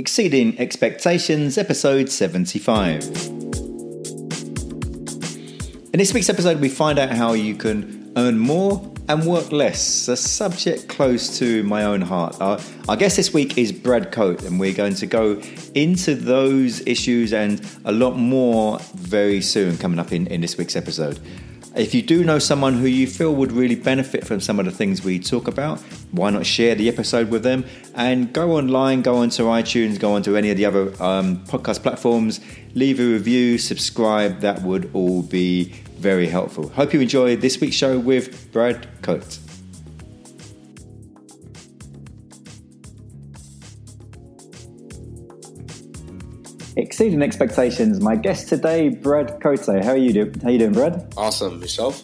Exceeding Expectations, episode 75. In this week's episode, we find out how you can earn more and work less, a subject close to my own heart. Our, our guest this week is Brad Coate, and we're going to go into those issues and a lot more very soon coming up in, in this week's episode. If you do know someone who you feel would really benefit from some of the things we talk about, why not share the episode with them? And go online, go onto iTunes, go onto any of the other um, podcast platforms, leave a review, subscribe. That would all be very helpful. Hope you enjoy this week's show with Brad Coate. Exceeding expectations. My guest today, Brad Coate. How are you doing? How you doing, Brad? Awesome. Yourself?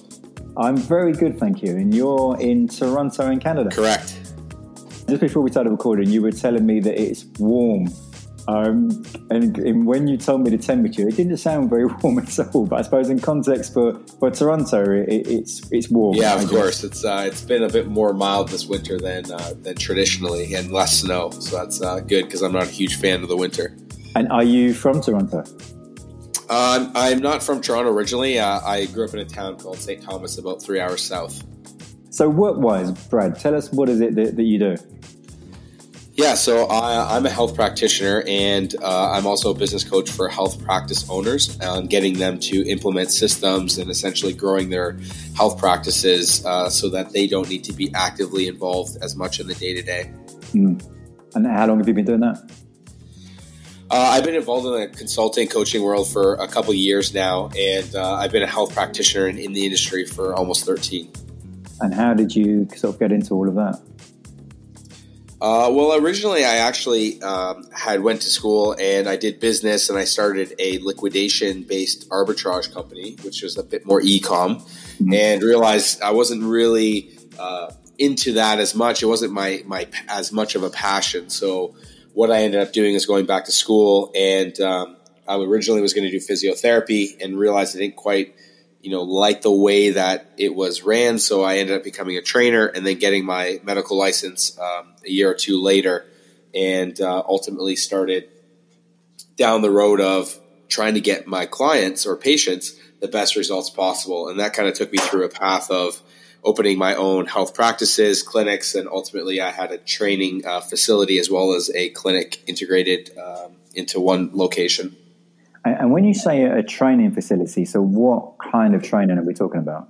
I'm very good, thank you. And you're in Toronto, in Canada. Correct. Just before we started recording, you were telling me that it's warm. Um, and, and, when you told me the temperature, it didn't sound very warm at all. But I suppose in context for, for Toronto, it, it's it's warm. Yeah, of course. It's uh, it's been a bit more mild this winter than uh, than traditionally, and less snow. So that's uh, good because I'm not a huge fan of the winter. And are you from Toronto? Um, I'm not from Toronto originally. Uh, I grew up in a town called St. Thomas, about three hours south. So, work wise, Brad, tell us what is it that, that you do? Yeah, so I, am a health practitioner and uh, I'm also a business coach for health practice owners on getting them to implement systems and essentially growing their health practices uh, so that they don't need to be actively involved as much in the day to day. And how long have you been doing that? Uh, I've been involved in the consulting coaching world for a couple years now, and uh, I've been a health practitioner in, in, the industry for almost 13. And how did you sort of get into all of that? Uh, well, originally I actually um, had went to school and I did business, and I started a liquidation-based arbitrage company, which was a bit more e-com, mm-hmm. and realized I wasn't really uh, into that as much. It wasn't my my as much of a passion, so what I ended up doing is going back to school, and um, I originally was going to do physiotherapy, and realized I didn't quite, you know, like the way that it was ran. So I ended up becoming a trainer, and then getting my medical license um, a year or two later, and uh, ultimately started down the road of trying to get my clients or patients the best results possible, and that kind of took me through a path of opening my own health practices, clinics, and ultimately I had a training uh, facility as well as a clinic integrated um, into one location. And when you say a training facility, so what kind of training are we talking about?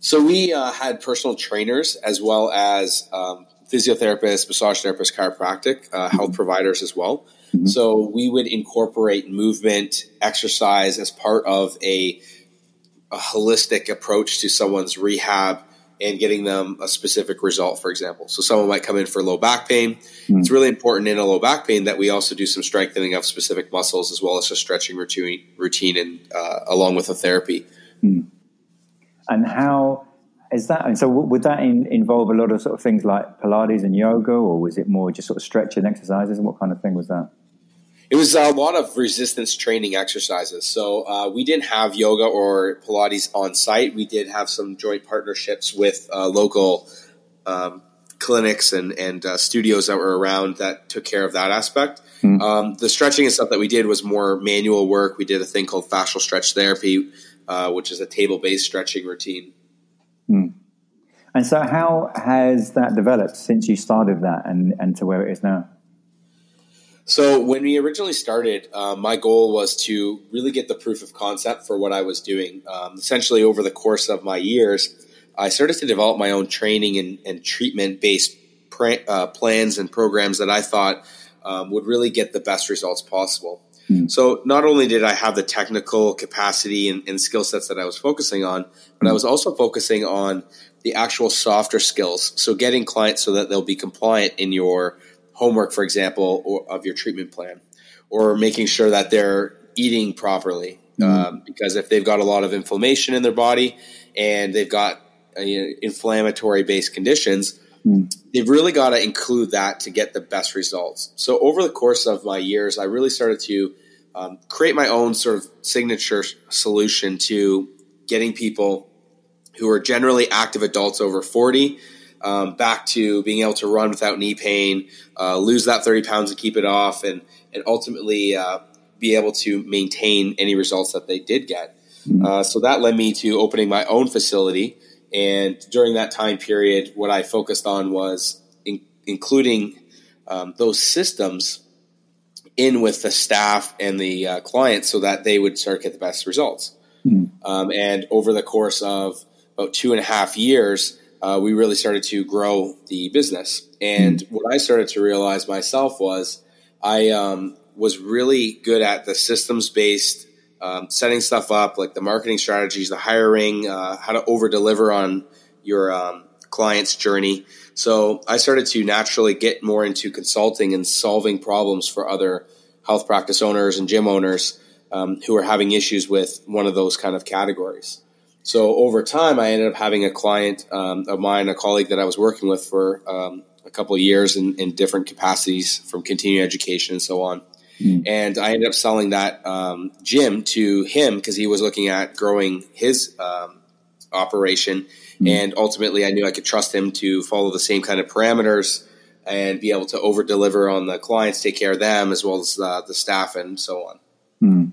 So we uh, had personal trainers as well as um, physiotherapists, massage therapists, chiropractic, uh, health mm-hmm. providers as well. Mm-hmm. So we would incorporate movement, exercise as part of a a holistic approach to someone's rehab and getting them a specific result, for example. So someone might come in for low back pain. Mm. It's really important in a low back pain that we also do some strengthening of specific muscles as well as a stretching routine, routine and uh, along with a therapy. Mm. And how is that? And so would that in, involve a lot of sort of things like Pilates and yoga, or was it more just sort of stretching exercises? And what kind of thing was that? It was a lot of resistance training exercises. So uh, we didn't have yoga or Pilates on site. We did have some joint partnerships with uh, local um, clinics and, and uh, studios that were around that took care of that aspect. Mm. Um, the stretching and stuff that we did was more manual work. We did a thing called fascial stretch therapy, uh, which is a table based stretching routine. Mm. And so, how has that developed since you started that and, and to where it is now? So when we originally started, uh, my goal was to really get the proof of concept for what I was doing. Um, essentially, over the course of my years, I started to develop my own training and, and treatment based uh, plans and programs that I thought um, would really get the best results possible. Mm. So not only did I have the technical capacity and, and skill sets that I was focusing on, but. I was also focusing on the actual softer skills. So getting clients so that they'll be compliant in your homework, for example, or, of your treatment plan, or making sure that they're eating properly. Mm-hmm. Um, because if they've got a lot of inflammation in their body and they've got uh, you know, inflammatory based conditions, mm. they've really got to include that to get the best results. So over the course of my years, I really started to um, create my own sort of signature solution to getting people who are generally active adults over 40 um, back to being able to run without knee pain, uh, lose that 30 pounds and keep it off, and, and ultimately uh, be able to maintain any results that they did get. Uh, so that led me to opening my own facility. And during that time period, what I focused on was in, including um, those systems in with the staff and the uh, clients so that they would start to get the best results. Mm. Um, and over the course of about two and a half years, uh, we really started to grow the business. And mm. what I started to realize myself was I um, was really good at the systems based um, setting stuff up, like the marketing strategies, the hiring, uh, how to over deliver on your um, client's journey. So I started to naturally get more into consulting and solving problems for other health practice owners and gym owners um, who are having issues with one of those kind of categories. So over time, I ended up having a client um, of mine, a colleague that I was working with for um, a couple of years in, in different capacities from continuing education and so on. Mm. And I ended up selling that um, gym to him because he was looking at growing his um, operation. Mm. And ultimately, I knew I could trust him to follow the same kind of parameters and be able to over deliver on the clients, take care of them as well as uh, the staff and so on. Mm.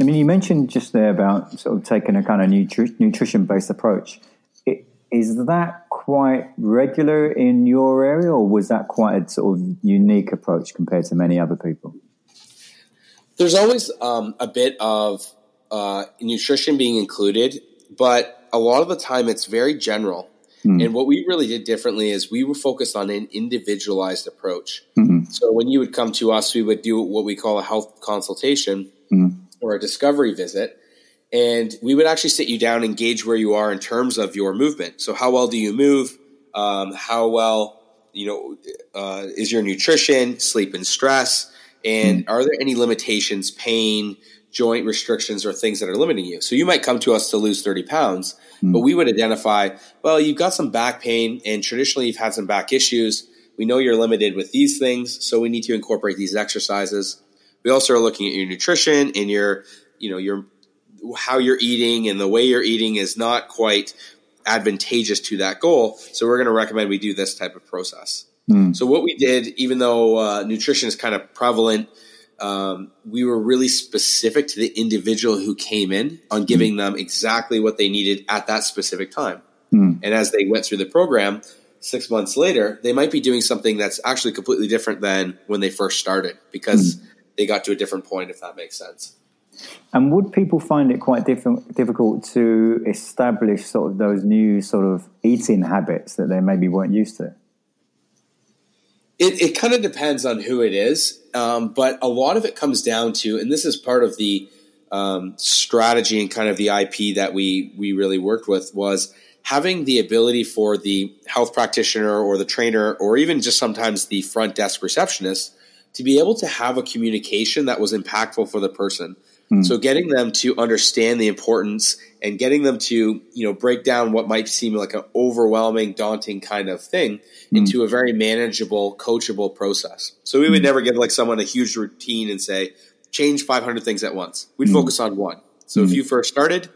I mean, you mentioned just there about sort of taking a kind of nutri- nutrition based approach. It, is that quite regular in your area, or was that quite a sort of unique approach compared to many other people? There's always um, a bit of uh, nutrition being included, but a lot of the time it's very general. Mm-hmm. And what we really did differently is we were focused on an individualized approach. Mm-hmm. So when you would come to us, we would do what we call a health consultation mm-hmm. Or a discovery visit. And we would actually sit you down and gauge where you are in terms of your movement. So how well do you move? Um, how well, you know, uh, is your nutrition, sleep and stress? And mm. are there any limitations, pain, joint restrictions, or things that are limiting you? So you might come to us to lose 30 pounds, mm. but we would identify, well, you've got some back pain, and traditionally you've had some back issues. We know you're limited with these things, so we need to incorporate these exercises. We also are looking at your nutrition and your, you know, your how you're eating and the way you're eating is not quite advantageous to that goal. So we're going to recommend we do this type of process. Mm. So what we did, even though uh, nutrition is kind of prevalent, um, we were really specific to the individual who came in on giving mm. them exactly what they needed at that specific time. Mm. And as they went through the program, six months later, they might be doing something that's actually completely different than when they first started because mm. They got to a different point, if that makes sense. And would people find it quite diff- difficult to establish sort of those new sort of eating habits that they maybe weren't used to? It, it kind of depends on who it is, um, but a lot of it comes down to, and this is part of the um, strategy and kind of the IP that we we really worked with was having the ability for the health practitioner or the trainer or even just sometimes the front desk receptionist to be able to have a communication that was impactful for the person. Mm. So getting them to understand the importance and getting them to, you know, break down what might seem like an overwhelming, daunting kind of thing mm. into a very manageable, coachable process. So we would mm. never give like someone a huge routine and say, change 500 things at once. We'd hmm. focus on one. So if hmm. you first started,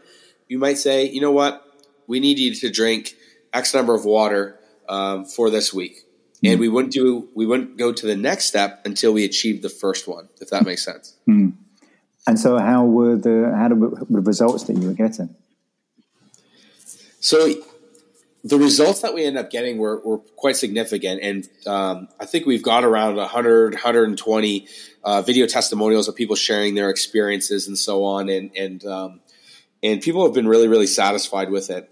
you might say, you know what? We need you to drink X number of water um, for this week. And hmm. we wouldn't do, we wouldn't go to the next step until we achieved the first one, if that makes sense. And so, how were the how were the results that you were getting? So, the results that we ended up getting were, were quite significant, and um, I think we've got around 100, 120 uh, video testimonials of people sharing their experiences and so on, and and um, and people have been really, really satisfied with it.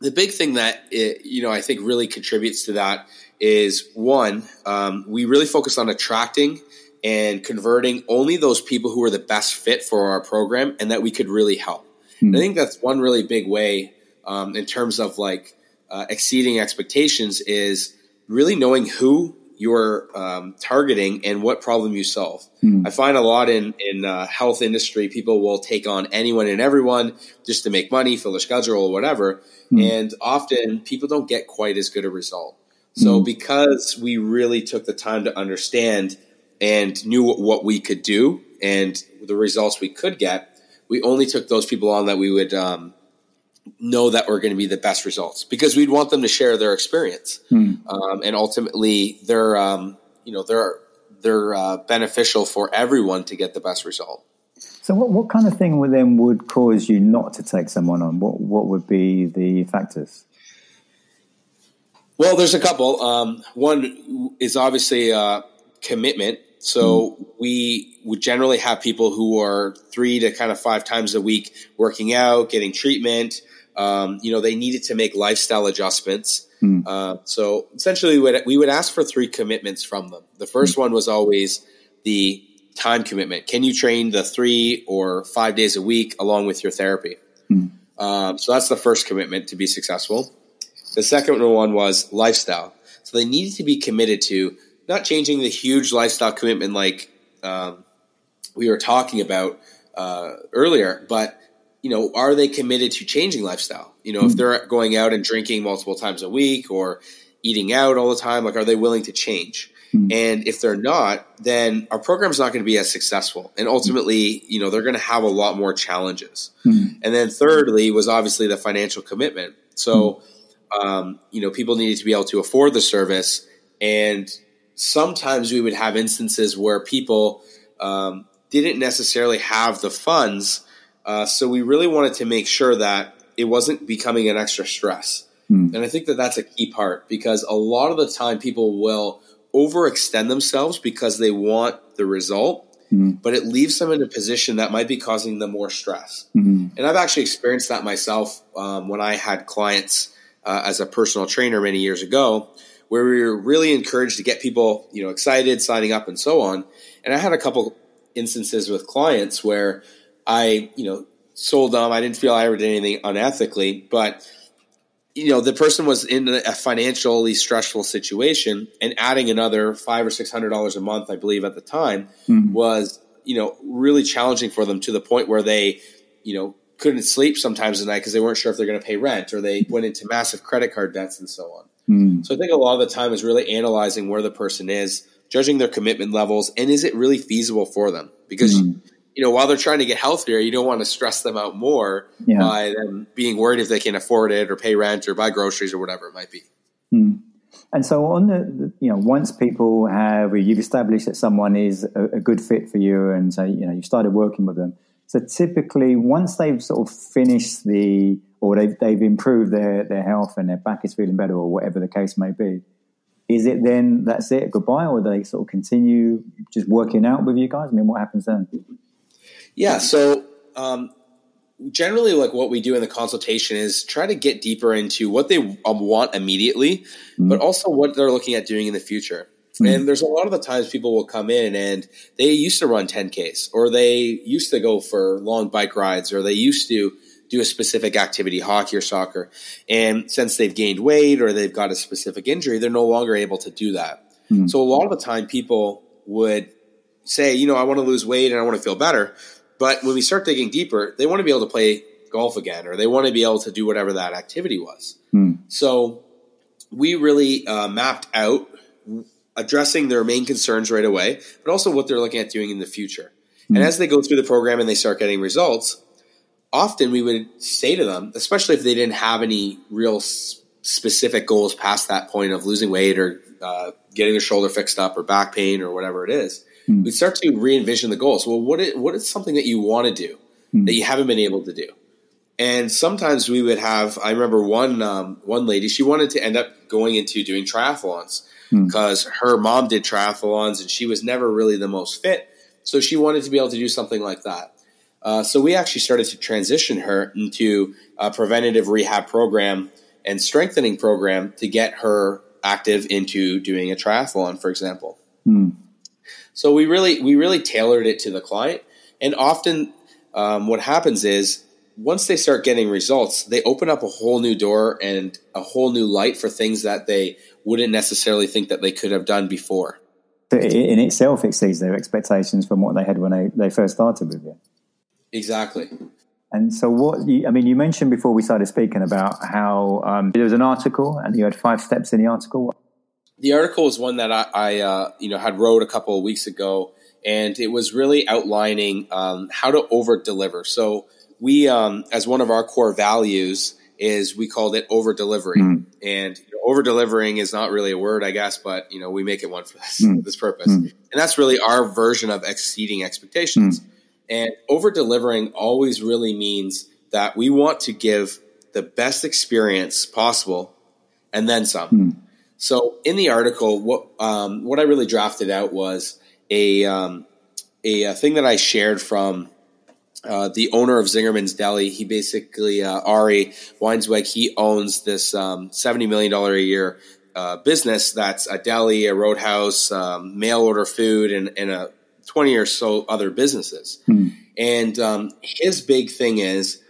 The big thing that it, you know I think really contributes to that is one, um, we really focus on attracting and converting only those people who are the best fit for our program and that we could really help. Mm-hmm. I think that's one really big way um, in terms of like uh, exceeding expectations is really knowing who you're um, targeting and what problem you solve. Mm-hmm. I find a lot in in uh, health industry, people will take on anyone and everyone just to make money, fill a schedule, or whatever, mm-hmm. and often people don't get quite as good a result. So hmm. because we really took the time to understand and knew what we could do and the results we could get, we only took those people on that we would um, know that we're going to be the best results because we'd want them to share their experience Hmm. um, and ultimately they're um, you know they're they're uh, beneficial for everyone to get the best result So, what, what kind of thing would then would cause you not to take someone on? What what would be the factors? well there's a couple um, one is obviously uh, commitment so we would generally have people who are three to kind of five times a week working out getting treatment um, you know they needed to make lifestyle adjustments Hmm. Uh, so essentially, we would, we would ask for three commitments from them. The first one was always the time commitment. Can you train the three or five days a week along with your therapy? Um, so that's the first commitment to be successful. The second one was lifestyle. So they needed to be committed to not changing the huge lifestyle commitment like um, we were talking about uh, earlier, but you know, are they committed to changing lifestyle? You know, if they're going out and drinking multiple times a week or eating out all the time, like, are they willing to change? And if they're not, then our program's not going to be as successful. And ultimately, you know, they're going to have a lot more challenges. And then thirdly was obviously the financial commitment. So, um, you know, people needed to be able to afford the service. And sometimes we would have instances where people um, didn't necessarily have the funds. Uh, so we really wanted to make sure that it wasn't becoming an extra stress. And I think that that's a key part because a lot of the time people will overextend themselves because they want the result, but it leaves them in a position that might be causing them more stress. And I've actually experienced that myself um, when I had clients uh, as a personal trainer many years ago, where we were really encouraged to get people, you know, excited, signing up, and so on. And I had a couple instances with clients where I, you know, sold them. I didn't feel I ever did anything unethically, but you know, the person was in a financially stressful situation, and adding another five or six hundred dollars a month, I believe, at the time, hmm. was you know really challenging for them to the point where they, you know, couldn't sleep sometimes at night because they weren't sure if they're going to pay rent, or they went into massive credit card debts and so on. Hmm. So I think a lot of the time is really analyzing where the person is, judging their commitment levels, and is it really feasible for them? Because hmm. You know, while they're trying to get healthier, you don't want to stress them out more Yeah. by them being worried if they can afford it or pay rent or buy groceries or whatever it might be. Hmm. And so, on the, the you know, once people have you've established that someone is a, a good fit for you, and so you know you started working with them. So typically, once they've sort of finished the or they've they've improved their their health and their back is feeling better, or whatever the case may be, is it then that's it goodbye, or do they sort of continue just working out with you guys? I mean, what happens then? Yeah. So um, generally, like what we do in the consultation is try to get deeper into what they um, want immediately, but also what they're looking at doing in the future. And there's a lot of the times people will come in and they used to run 10Ks or they used to go for long bike rides or they used to do a specific activity, hockey or soccer. And since they've gained weight or they've got a specific injury, they're no longer able to do that. So a lot of the time people would say, you know, I want to lose weight and I want to feel better. But when we start digging deeper, they want to be able to play golf again or they want to be able to do whatever that activity was. So we really uh, mapped out addressing their main concerns right away, but also what they're looking at doing in the future. And as they go through the program and they start getting results, often we would say to them, especially if they didn't have any real specific goals past that point of losing weight or uh, getting their shoulder fixed up or back pain or whatever it is, we start to re-envision the goals. Well, what is, what is something that you want to do that you haven't been able to do? And sometimes we would have. I remember one um, one lady. She wanted to end up going into doing triathlons because her mom did triathlons and she was never really the most fit. So she wanted to be able to do something like that. Uh, so we actually started to transition her into a preventative rehab program and strengthening program to get her active into doing a triathlon, for example. So we really we really tailored it to the client, and often um, what happens is once they start getting results, they open up a whole new door and a whole new light for things that they wouldn't necessarily think that they could have done before. So it in itself exceeds their expectations from what they had when they, they first started with you. Exactly. And so, what you, I mean, you mentioned before we started speaking about how um, there was an article, and you had five steps in the article. The article was one that I, I uh, you know had wrote a couple of weeks ago, and it was really outlining um, how to over deliver. So we, um, as one of our core values, is we called it over delivering. Mm. And you know, over delivering is not really a word, I guess, but you know, we make it one for this, Mm. this purpose. Mm. And that's really our version of exceeding expectations. And over delivering always really means that we want to give the best experience possible and then some. So in the article, what um, what I really drafted out was a um, a, a thing that I shared from uh, the owner of Zingerman's Deli. He basically uh, Ari Weinzweig. He owns this um, seventy million dollar a year uh, business that's a deli, a roadhouse, um, mail order food, and, and a twenty or so other businesses. Mm. And um, his big thing is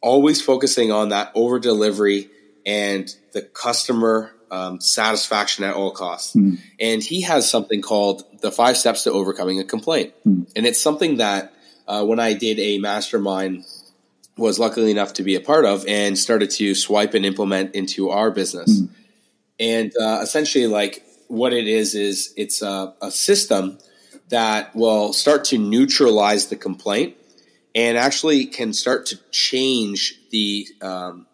always focusing on that over delivery and the customer um, satisfaction at all costs. Mm. And he has something called the five steps to overcoming a complaint. Mm. And it's something that uh, when I did a mastermind, was luckily enough to be a part of and started to swipe and implement into our business. Mm. And uh, essentially, like what it is is it's a, a system that will start to neutralize the complaint and actually can start to change the um,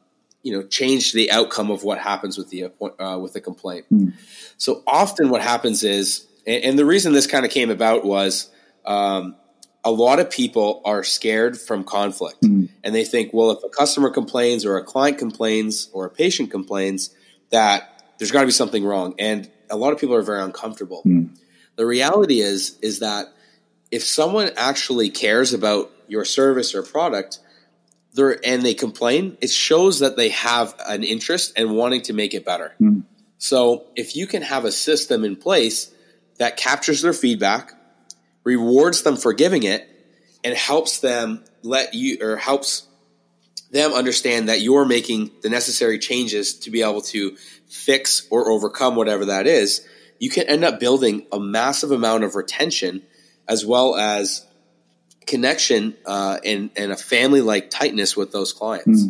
you know change the outcome of what happens with the uh, with the complaint. Mm. So often, what happens is, and, and the reason this kind of came about was. Um, a lot of people are scared from conflict Mm. and they think, well, if a customer complains or a client complains or a patient complains, that there's got to be something wrong. And a lot of people are very uncomfortable. Mm. The reality is, is that if someone actually cares about your service or product, they're, and they complain, it shows that they have an interest and wanting to make it better. Mm. So if you can have a system in place that captures their feedback, rewards them for giving it, and helps them let you or helps them understand that you're making the necessary changes to be able to fix or overcome whatever that is, you can end up building a massive amount of retention as well as connection uh, and, and a family like tightness with those clients.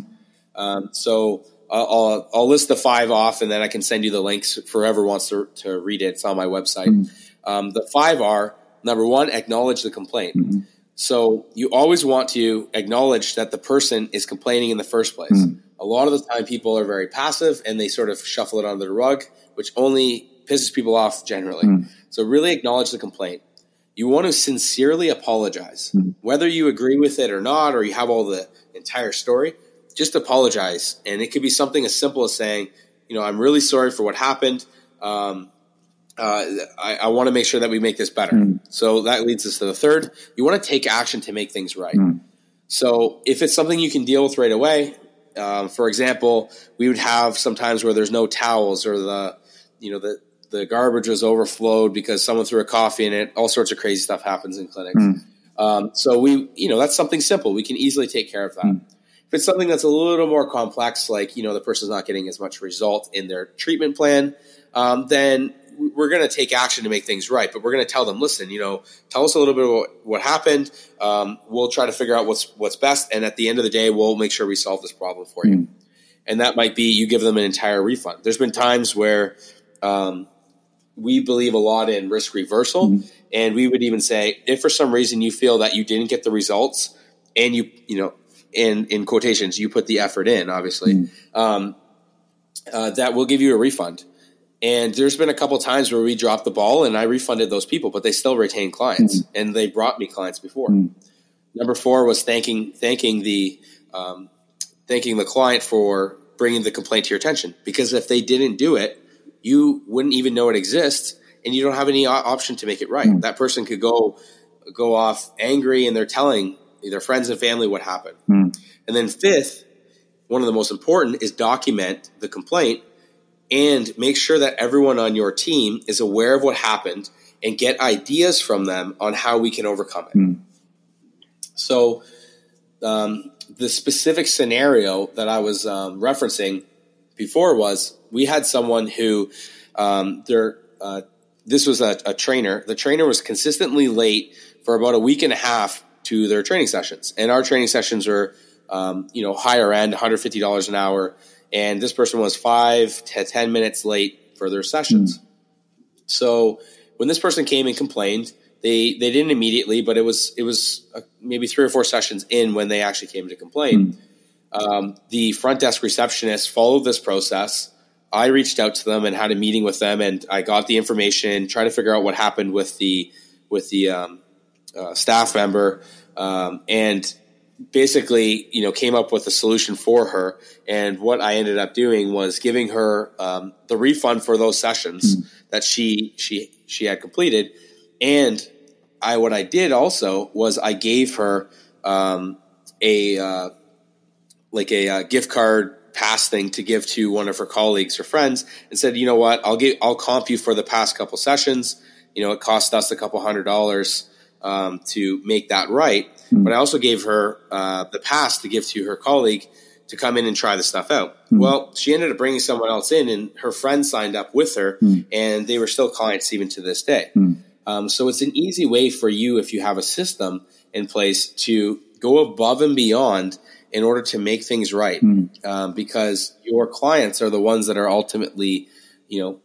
Um, so I'll, I'll, list the five off and then I can send you the links Forever wants to, to read it. It's on my website. Um, the five are number one, acknowledge the complaint. Mhm. So you always want to acknowledge that the person is complaining in the first place. Mm. A lot of the time, people are very passive and they sort of shuffle it under the rug, which only pisses people off generally. Mm. So really acknowledge the complaint. You want to sincerely apologize, Mm. whether you agree with it or not, or you have all the entire story. Just apologize, and it could be something as simple as saying, "You know, I'm really sorry for what happened. Um, uh, I, I want to make sure that we make this better." Mm. So that leads us to the third. You want to take action to make things right. Mm. So if it's something you can deal with right away, um, for example, we would have sometimes where there's no towels or the, you know, the the garbage was overflowed because someone threw a coffee in it. All sorts of crazy stuff happens in clinics. Mm. Um, so we, you know, that's something simple. We can easily take care of that. Mm. If it's something that's a little more complex, like you know, the person's not getting as much result in their treatment plan, um, then we're going to take action to make things right. But we're going to tell them, listen, you know, tell us a little bit about what happened. Um, we'll try to figure out what's what's best, and at the end of the day, we'll make sure we solve this problem for you. Mm. And that might be you give them an entire refund. There's been times where um, we believe a lot in risk reversal, Mhm. and we would even say if for some reason you feel that you didn't get the results, and you you know in in quotations you put the effort in, obviously, Mm. um, uh, that will give you a refund. And there's been a couple times where we dropped the ball and I refunded those people, but they still retain clients and they brought me clients before. Mm. Number four was thanking thanking the um, thanking the client for bringing the complaint to your attention because if they didn't do it, you wouldn't even know it exists and you don't have any option to make it right. Mm. That person could go go off angry and they're telling their friends and family what happened. Mm. And then fifth, one of the most important is document the complaint and make sure that everyone on your team is aware of what happened and get ideas from them on how we can overcome it. Mm. So, um, the specific scenario that I was um, referencing before was we had someone who um, there. Uh, this was a, a trainer. The trainer was consistently late for about a week and a half to their training sessions, and our training sessions are, um, you know, higher end, one hundred fifty dollars an hour, and this person was five to ten minutes late for their sessions. So when this person came and complained, they they didn't immediately, but it was it was uh, maybe three or four sessions in when they actually came to complain. Um, the front desk receptionist followed this process. I reached out to them and had a meeting with them, and I got the information, trying to figure out what happened with the with the um, uh, staff member, um, and basically, you know, came up with a solution for her. And what I ended up doing was giving her um, the refund for those sessions mm. that she she she had completed, and I what I did also was I gave her um, a uh, like a uh, gift card pass thing to give to one of her colleagues or friends and said, you know what, I'll get I'll comp you for the past couple sessions. You know, it cost us a couple hundred dollars um, to make that right. Mm. But I also gave her uh, the pass to give to her colleague to come in and try the stuff out. Mm. Well, she ended up bringing someone else in, and her friend signed up with her, mm. and they were still clients even to this day. Hmm. Um, so it's an easy way for you if you have a system in place to go above and beyond in order to make things right, hmm. um, because your clients are the ones that are ultimately, you know,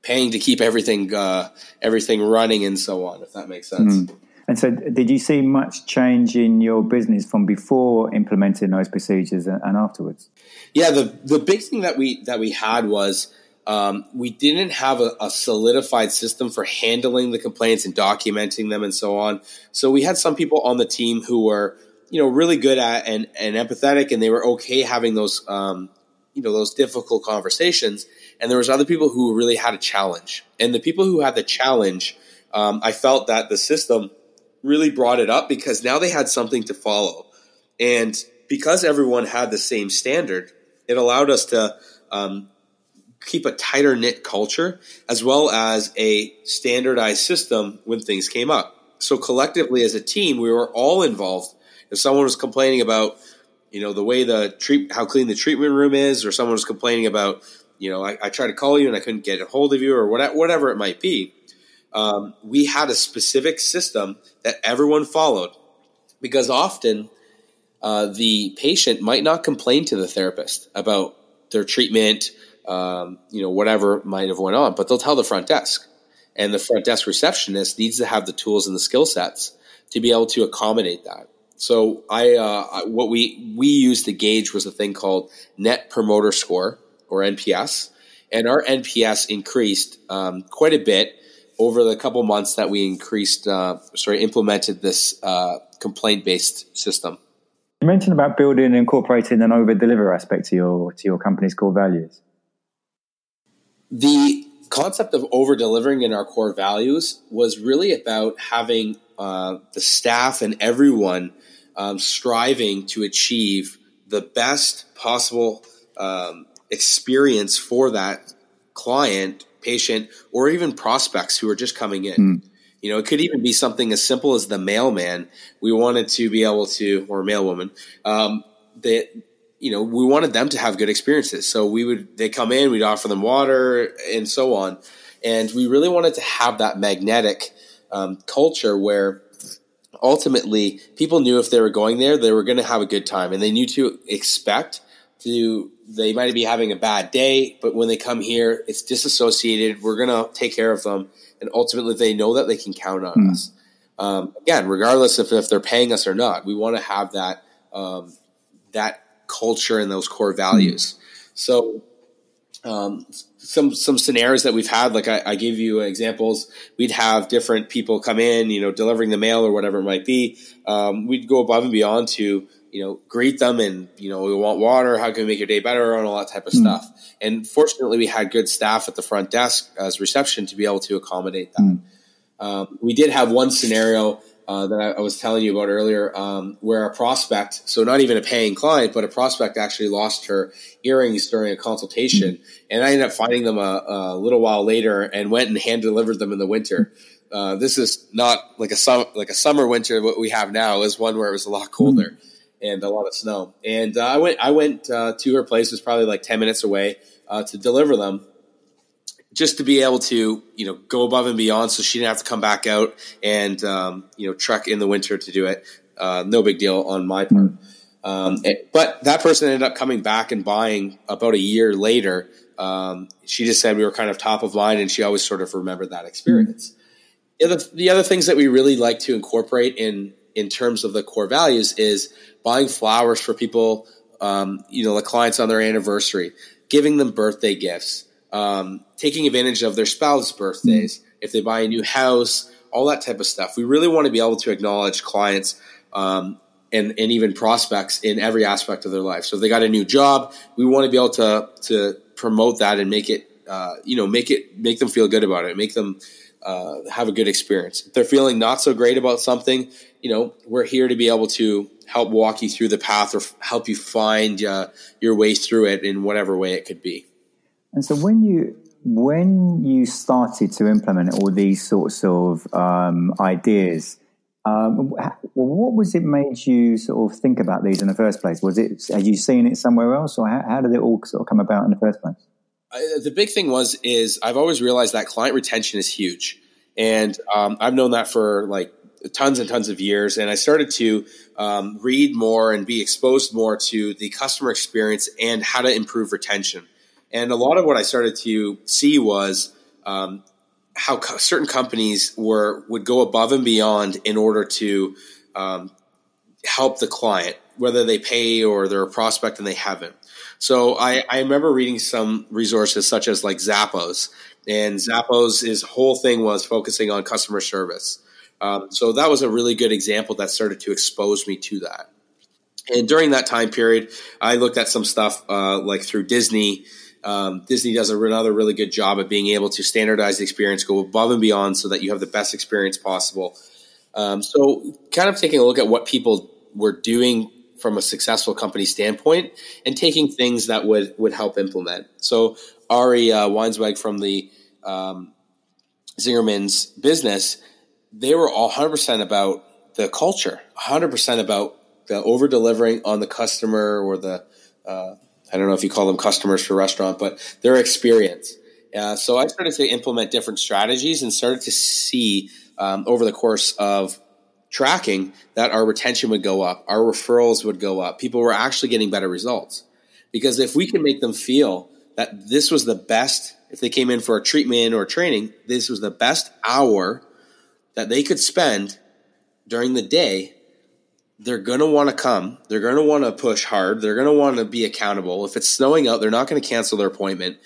paying to keep everything uh, everything running and so on. If that makes sense. Mm. And so, did you see much change in your business from before implementing those procedures and afterwards? Yeah, the the big thing that we that we had was um, we didn't have a, a, solidified system for handling the complaints and documenting them and so on. So we had some people on the team who were you know really good at and, and empathetic, and they were okay having those um, you know those difficult conversations. And there was other people who really had a challenge, and the people who had the challenge. Um, I felt that the system really brought it up because now they had something to follow. And because everyone had the same standard, it allowed us to um, keep a tighter knit culture as well as a standardized system when things came up. So collectively as a team, we were all involved. If someone was complaining about, you know, the way the treat, how clean the treatment room is, or someone was complaining about, you know, I, I tried to call you and I couldn't get a hold of you, or whatever, whatever it might be, um, we had a specific system that everyone followed because often uh, the patient might not complain to the therapist about their treatment, um, you know, whatever might have went on, but they'll tell the front desk. And the front desk receptionist needs to have the tools and the skill sets to be able to accommodate that. So I, uh, what we we used to gauge was a thing called Net Promoter Score or NPS, and our NPS increased um, quite a bit over the couple months that we increased, uh, sorry, implemented this uh, complaint based system. You mentioned about building and incorporating an over deliver aspect to your to your company's core values. The concept of over delivering in our core values was really about having uh, the staff and everyone um, striving to achieve the best possible um, experience for that client patient, or even prospects who are just coming in. Mm. You know, it could even be something as simple as the mailman. We wanted to be able to, or mailwoman, um, that you know, we wanted them to have good experiences. So we would, they come in, we'd offer them water and so on. And we really wanted to have that magnetic um, culture where ultimately people knew if they were going there, they were going to have a good time and they knew to expect to they might be having a bad day, but when they come here, it's disassociated. We're gonna take care of them, and ultimately, they know that they can count on mm. us. Um, again, regardless of if they're paying us or not, we want to have that um, that culture and those core values. So, um, some some scenarios that we've had, like I, I gave you examples. We'd have different people come in, you know, delivering the mail or whatever it might be. Um, we'd go above and beyond to you know, greet them and, you know, we want water. How can we make your day better and all that type of mm. stuff. And fortunately, we had good staff at the front desk as reception to be able to accommodate that. Mm. Um, we did have one scenario uh, that I, I, was telling you about earlier, um, where a prospect, so not even a paying client, but a prospect actually lost her earrings during a consultation, and I ended up finding them a, a, little while later and went and hand delivered them in the winter. Uh, this is not like a summer, like a summer winter. What we have now is one where it was a lot colder. Mm and a lot of snow. And uh, I went I went uh, to her place, it was probably like ten minutes away, uh, to deliver them, just to be able to you know go above and beyond, so she didn't have to come back out and um, you know trek in the winter to do it. Uh, no big deal on my part. Um, but that person ended up coming back and buying about a year later. Um, she just said we were kind of top of mind, and she always sort of remembered that experience. The other, the other things that we really like to incorporate in in terms of the core values is buying flowers for people um, you know, the clients on their anniversary, giving them birthday gifts, um, taking advantage of their spouse birthdays, mm-hmm. if they buy a new house, all that type of stuff. We really want to be able to acknowledge clients um, and, and even prospects in every aspect of their life. So if they got a new job, we want to be able to to promote that and make it uh, you know make it make them feel good about it, make them uh, have a good experience. If they're feeling not so great about something, you know, we're here to be able to help walk you through the path or f- help you find uh, your way through it in whatever way it could be. And so when you when you started to implement all these sorts of um, ideas, um, what was it made you sort of think about these in the first place? Was it had you seen it somewhere else, or how, how did it all sort of come about in the first place? the big thing was is I've always realized that client retention is huge, and um, I've known that for like tons and tons of years. And I started to um, read more and be exposed more to the customer experience and how to improve retention. And a lot of what I started to see was um, how co- certain companies were would go above and beyond in order to um, help the client, whether they pay or they're a prospect and they haven't. So I, I remember reading some resources such as like Zappos, and Zappos' his whole thing was focusing on customer service. Um, so that was a really good example that started to expose me to that. And during that time period, I looked at some stuff uh, like through Disney. Um, Disney does another really good job of being able to standardize the experience, go above and beyond so that you have the best experience possible. Um, so, kind of taking a look at what people were doing from a successful company standpoint and taking things that would would help implement. So Ari uh, from the um, Zingerman's business, they were all 100% about the culture, 100% about the over delivering on the customer or the uh, I don't know if you call them customers for restaurant, but their experience. Uh, so I started to implement different strategies and started to see um, over the course of tracking that our retention would go up, our referrals would go up. People were actually getting better results. Because if we can make them feel that this was the best, if they came in for a treatment or training, this was the best hour that they could spend during the day, they're going to want to come. They're going to want to push hard. They're going to want to be accountable. If it's snowing out, they're not going to cancel their appointment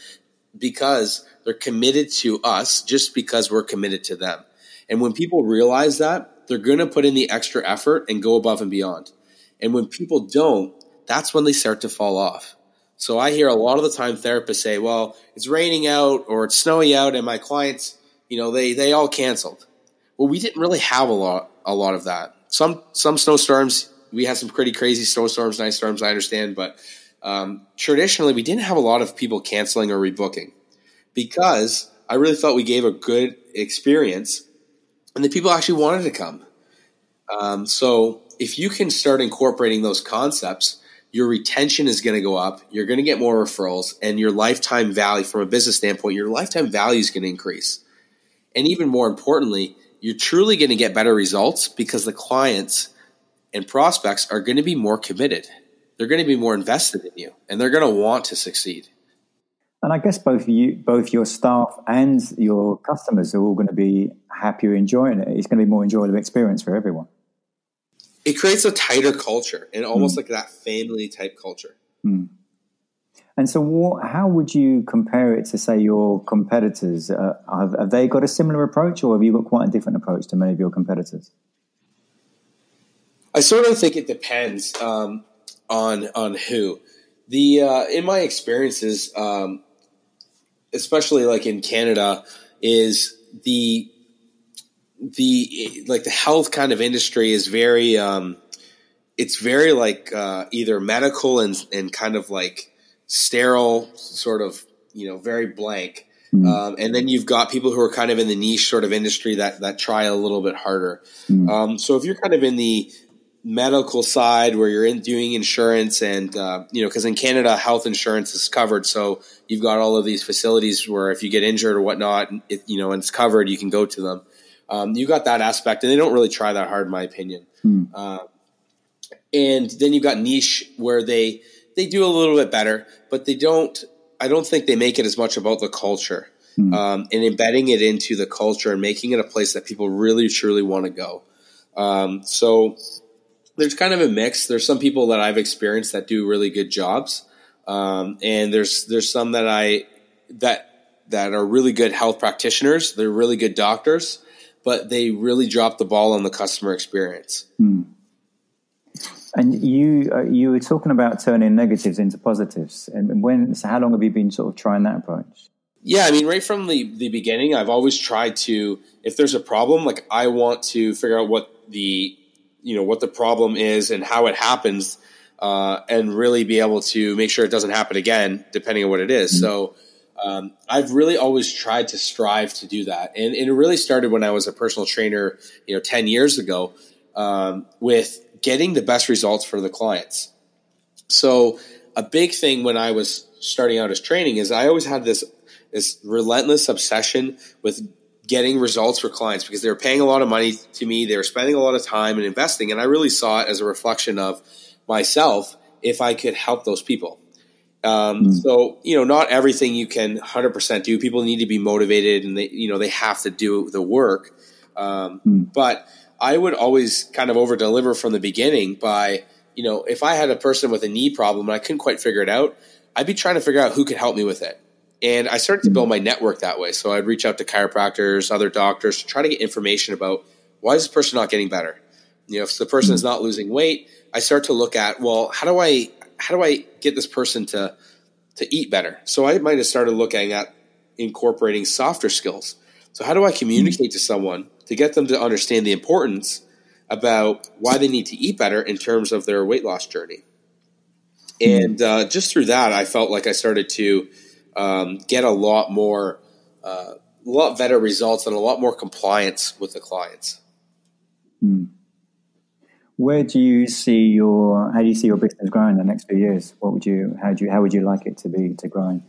because they're committed to us just because we're committed to them. And when people realize that, they're going to put in the extra effort and go above and beyond. And when people don't, that's when they start to fall off. So I hear a lot of the time therapists say, well, it's raining out or it's snowy out and my clients, you know, they, they all canceled. Well, we didn't really have a lot, a lot of that. Some, some snowstorms, we had some pretty crazy snowstorms, nice storms, I understand, but um, traditionally we didn't have a lot of people canceling or rebooking because I really thought we gave a good experience and the people actually wanted to come. Um, so if you can start incorporating those concepts, your retention is going to go up. You're going to get more referrals, and your lifetime value, from a business standpoint, your lifetime value is going to increase. And even more importantly, you're truly going to get better results because the clients and prospects are going to be more committed. They're going to be more invested in you, and they're going to want to succeed. And I guess both you, both your staff and your customers are all going to be happier enjoying it. It's going to be more enjoyable experience for everyone. It creates a tighter culture and almost mm. like that family type culture. Mm. And so, what, how would you compare it to, say, your competitors? Uh, have, have, they got a similar approach, or have you got quite a different approach to many of your competitors? I sort of think it depends um, on on who. The uh, in my experiences, um, especially like in Canada, is the the like the health kind of industry is very um, it's very like uh, either medical and and kind of like sterile, sort of you know very blank. Mm-hmm. Um, and then you've got people who are kind of in the niche sort of industry that that try a little bit harder. Mm-hmm. Um, so if you're kind of in the medical side where you're in doing insurance and uh, you know because in canada health insurance is covered so you've got all of these facilities where if you get injured or whatnot it, you know and it's covered you can go to them um, you got that aspect and they don't really try that hard in my opinion hmm. uh, and then you've got niche where they they do a little bit better but they don't i don't think they make it as much about the culture hmm. um, and embedding it into the culture and making it a place that people really truly want to go um, so there's kind of a mix. There's some people that I've experienced that do really good jobs, um, and there's there's some that I that that are really good health practitioners. They're really good doctors, but they really drop the ball on the customer experience. Hmm. And you uh, you were talking about turning negatives into positives. And when so how long have you been sort of trying that approach? Yeah, I mean, right from the the beginning, I've always tried to if there's a problem, like I want to figure out what the you know what the problem is and how it happens, uh, and really be able to make sure it doesn't happen again, depending on what it is. Mm-hmm. So. Um, I've really always tried to strive to do that, and, and, it really started when I was a personal trainer, you know, ten years ago, um, with getting the best results for the clients. So a big thing when I was starting out as training is I always had this this relentless obsession with getting results for clients because they were paying a lot of money to me, they were spending a lot of time and investing, and I really saw it as a reflection of myself if I could help those people. Um, mm. So you know, not everything you can hundred percent do. People need to be motivated, and they you know they have to do the work. Um, mm. But I would always kind of over deliver from the beginning by, you know, if I had a person with a knee problem and I couldn't quite figure it out, I'd be trying to figure out who could help me with it. And I started to build my network that way. So I'd reach out to chiropractors, other doctors to try to get information about why is this person not getting better? You know, if the person is not losing weight, I start to look at, well, how do I how do I get this person to to eat better? So I might have started looking at incorporating softer skills. So how do I communicate to someone to get them to understand the importance about why they need to eat better in terms of their weight loss journey. And uh, just through that, I felt like I started to um, get a lot more, uh, a lot better results and a lot more compliance with the clients. Hmm. Where do you see your? How do you see your business growing in the next few years? What would you? How do you? How would you like it to be to grow?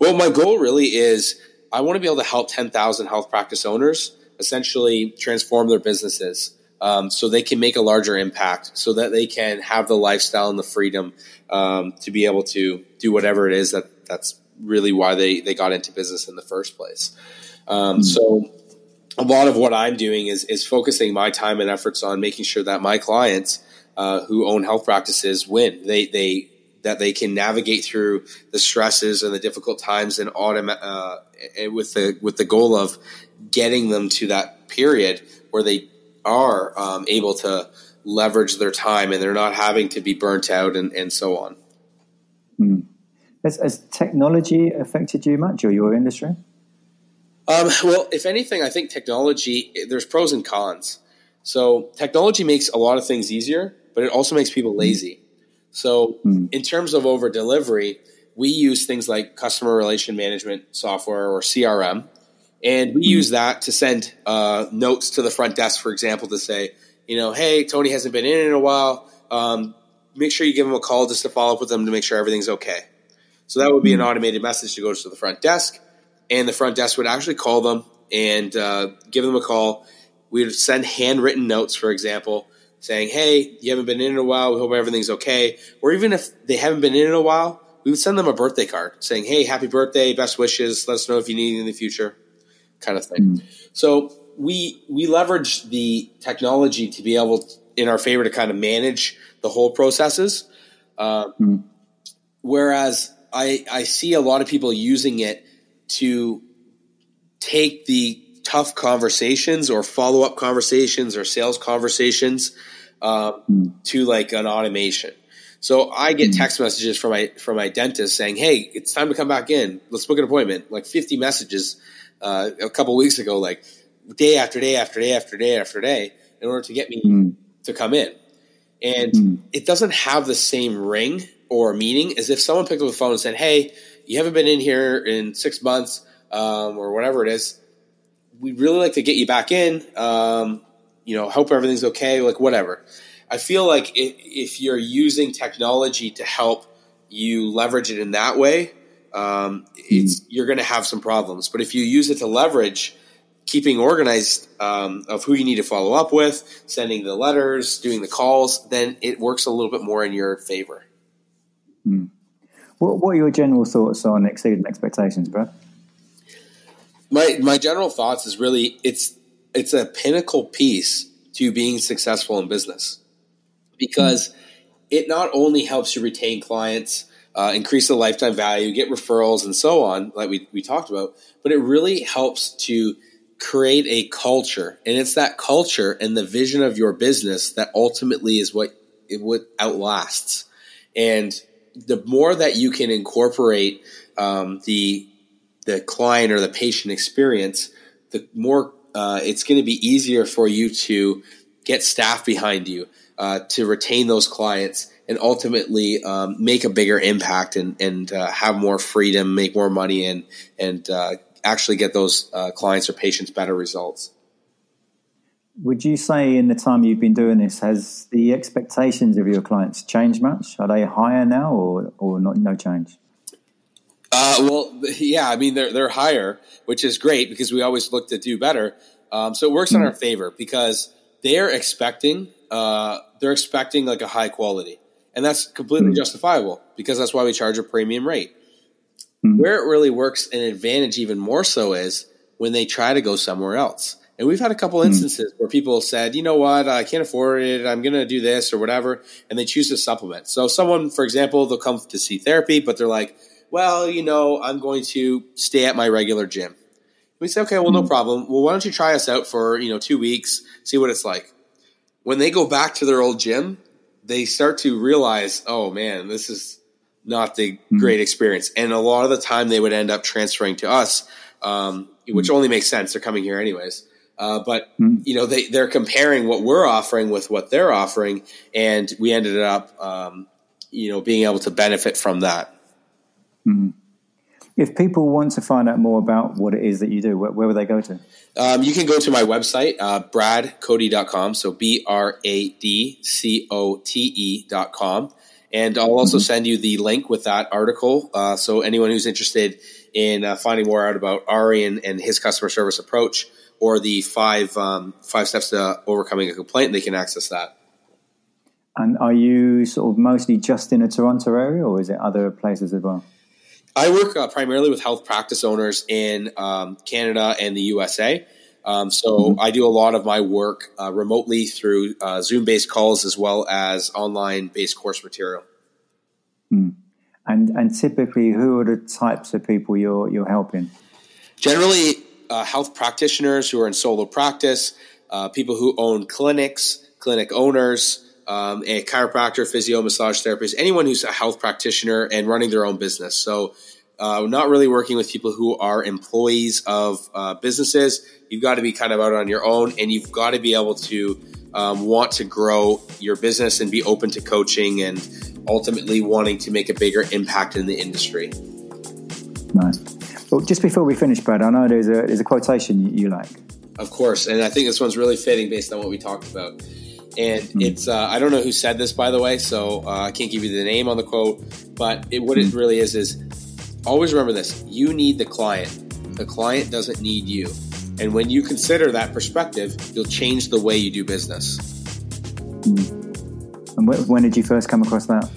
Well, my goal really is I want to be able to help ten thousand health practice owners essentially transform their businesses um, so they can make a larger impact, so that they can have the lifestyle and the freedom um, to be able to do whatever it is that that's really why they they got into business in the first place. Um, mm-hmm. So a lot of what I'm doing is is focusing my time and efforts on making sure that my clients uh, who own health practices win. They they that they can navigate through the stresses and the difficult times and autom- uh, with the with the goal of getting them to that period where they are um, able to leverage their time and they're not having to be burnt out and, and so on. Hmm. Has, has, technology affected you much or your industry? Um, well, if anything, I think technology, there's pros and cons. So technology makes a lot of things easier, but it also makes people lazy. So mm. in terms of over delivery, we use things like customer relation management software or CRM and we use that to send uh, notes to the front desk, for example, to say, you know, hey, Tony hasn't been in in a while. Um, make sure you give him a call just to follow up with them to make sure everything's okay. So that would be an automated message to go to the front desk, and the front desk would actually call them and uh, give them a call. We would send handwritten notes, for example, saying, "Hey, you haven't been in in a while. We hope everything's okay." Or even if they haven't been in in a while, we would send them a birthday card saying, "Hey, happy birthday, best wishes. Let us know if you need anything in the future." Kind of thing. Mm. So we we leverage the technology to be able, to, in our favor, to kind of manage the whole processes. Uh, mm. Whereas I I see a lot of people using it to take the tough conversations or follow up conversations or sales conversations uh, mm. to like an automation. So I get hmm. text messages from my from my dentist saying, "Hey, it's time to come back in. Let's book an appointment." Like 50 messages uh, a couple weeks ago, like day after day after day after day after day, in order to get me mm. to come in. And mm. it doesn't have the same ring or meaning as if someone picked up the phone and said, "Hey, you haven't been in here in six months, um, or whatever it is. We'd really like to get you back in. Um, you know, hope everything's okay. Like whatever." I feel like if you're using technology to help you leverage it in that way, um, it's you're going to have some problems. But if you use it to leverage keeping organized um, of who you need to follow up with, sending the letters, doing the calls, then it works a little bit more in your favor. Hmm. What, what are your general thoughts on exceeding expectations, Brad? My my general thoughts is really it's it's a pinnacle piece to being successful in business because it not only helps you retain clients, uh, increase the lifetime value, get referrals, and so on, like we, we talked about, but it really helps to create a culture. And it's that culture and the vision of your business that ultimately is what it what outlasts. And the more that you can incorporate um, the the client or the patient experience, the more uh, it's going to be easier for you to get staff behind you uh, to retain those clients and ultimately um, make a bigger impact and, and uh, have more freedom, make more money, and and uh, actually get those uh, clients or patients better results. Would you say in the time you've been doing this, has the expectations of your clients changed much? Are they higher now, or or not? No change. Uh, well, yeah, I mean they're they're higher, which is great because we always look to do better. Um, so it works mm. in hmm. our favor because they're expecting uh, they're expecting like a high quality, and that's completely mm. justifiable because that's why we charge a premium rate. Mm. Where it really works an advantage even more so is when they try to go somewhere else. And we've had a couple hmm. instances where people said, you know what, I can't afford it. I'm going to do this or whatever. And they choose to supplement. So, someone, for example, they'll come to see therapy, but they're like, well, you know, I'm going to stay at my regular gym. We say, okay, well, no hmm. problem. Well, why don't you try us out for, you know, two weeks, see what it's like. When they go back to their old gym, they start to realize, oh man, this is not the mm-hmm. great experience. And a lot of the time they would end up transferring to us, um, which mm-hmm. only makes sense. They're coming here anyways. Uh, but mm-hmm. you know they they're comparing what we're offering with what they're offering, and we ended up um, you know being able to benefit from that. Mm-hmm. If people want to find out more about what it is that you do, where, where would they go to? Um, you can go to my website, uh, bradcote.com. So B R A D C O T E.com. And I'll also mm-hmm. send you the link with that article. Uh, so anyone who's interested in uh, finding more out about Ari and, and, his customer service approach or the five um, five steps to overcoming a complaint, they can access that. And are you sort of mostly just in the Toronto area, or is it other places as well? I work uh, primarily with health practice owners in um, Canada and the USA. Um, so mm-hmm. I do a lot of my work uh, remotely through uh, Zoom-based calls as well as online-based course material. Mm. And and typically, who are the types of people you're you're helping? Generally, uh, health practitioners who are in solo practice, uh, people who own clinics, clinic owners, um, a chiropractor, physio, massage therapist, anyone who's a health practitioner and running their own business. So, uh, not really working with people who are employees of uh, businesses. You've got to be kind of out on your own, and you've got to be able to um, want to grow your business and be open to coaching and ultimately wanting to make a bigger impact in the industry. Nice. Well, just before we finish, Brad, I know there's a there's a quotation you, you like. Of course, and I think this one's really fitting based on what we talked about and mm. it's uh, I don't know who said this by the way, so uh, I can't give you the name on the quote, but it, what it hmm. really is is always remember this: you need the client. The client doesn't need you, and when you consider that perspective, you'll change the way you do business. Mm. And when did you first come across that?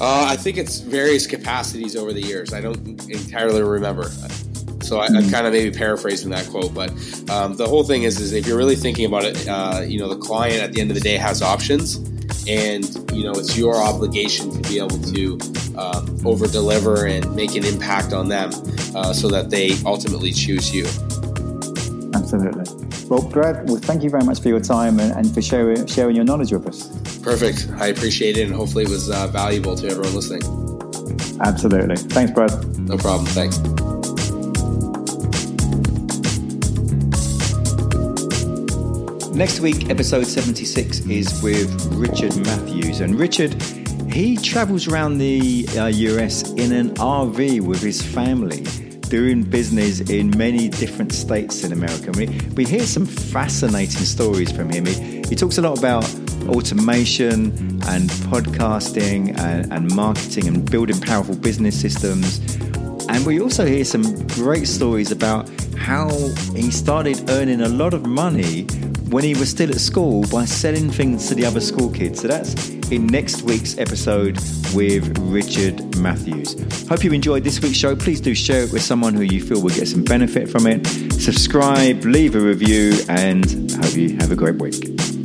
Uh, I think it's various capacities over the years. I don't entirely remember. So I, am kind of maybe paraphrasing that quote, but um, the whole thing is, is if you're really thinking about it, uh, you know, the client at the end of the day has options, and you know, it's your obligation to be able to um, over deliver and make an impact on them, uh, so that they ultimately choose you. Absolutely. Well, Brad, well, thank you very much for your time and, and for sharing sharing your knowledge with us. Perfect. I appreciate it, and hopefully, it was uh, valuable to everyone listening. Absolutely. Thanks, Brad. No problem. Thanks. Next week, episode 76 is with Richard Matthews. And Richard, he travels around the uh, US in an RV with his family, doing business in many different states in America. We, we hear some fascinating stories from him. He, he talks a lot about automation and podcasting and, and marketing and building powerful business systems. And we also hear some great stories about how he started earning a lot of money when he was still at school by selling things to the other school kids. So that's in next week's episode with Richard Matthews. Hope you enjoyed this week's show. Please do share it with someone who you feel will get some benefit from it. Subscribe, leave a review, and hope you have a great week.